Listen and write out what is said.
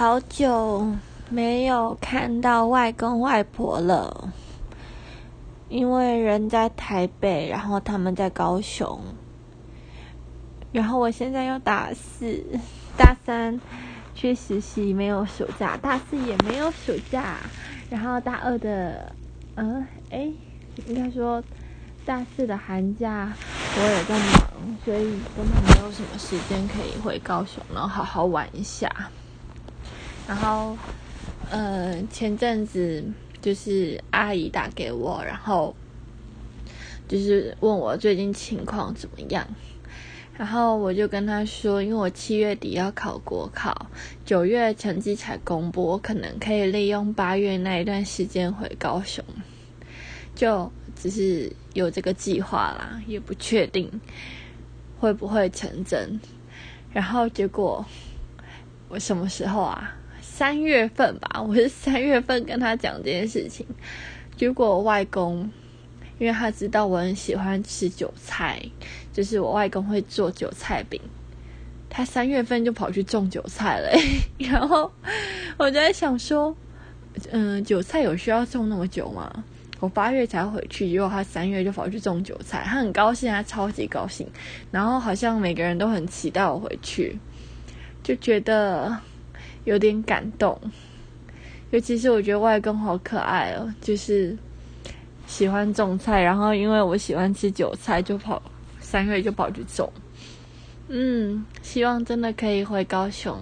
好久没有看到外公外婆了，因为人在台北，然后他们在高雄，然后我现在又大四，大三去实习没有暑假，大四也没有暑假，然后大二的，嗯，哎，应该说大四的寒假我也在忙，所以根本没有什么时间可以回高雄，然后好好玩一下。然后，呃，前阵子就是阿姨打给我，然后就是问我最近情况怎么样。然后我就跟他说，因为我七月底要考国考，九月成绩才公布，我可能可以利用八月那一段时间回高雄，就只是有这个计划啦，也不确定会不会成真。然后结果我什么时候啊？三月份吧，我是三月份跟他讲这件事情，结果外公，因为他知道我很喜欢吃韭菜，就是我外公会做韭菜饼，他三月份就跑去种韭菜了，然后我就在想说，嗯，韭菜有需要种那么久吗？我八月才回去，结果他三月就跑去种韭菜，他很高兴，他超级高兴，然后好像每个人都很期待我回去，就觉得。有点感动，尤其是我觉得外公好可爱哦，就是喜欢种菜，然后因为我喜欢吃韭菜，就跑三月就跑去种。嗯，希望真的可以回高雄。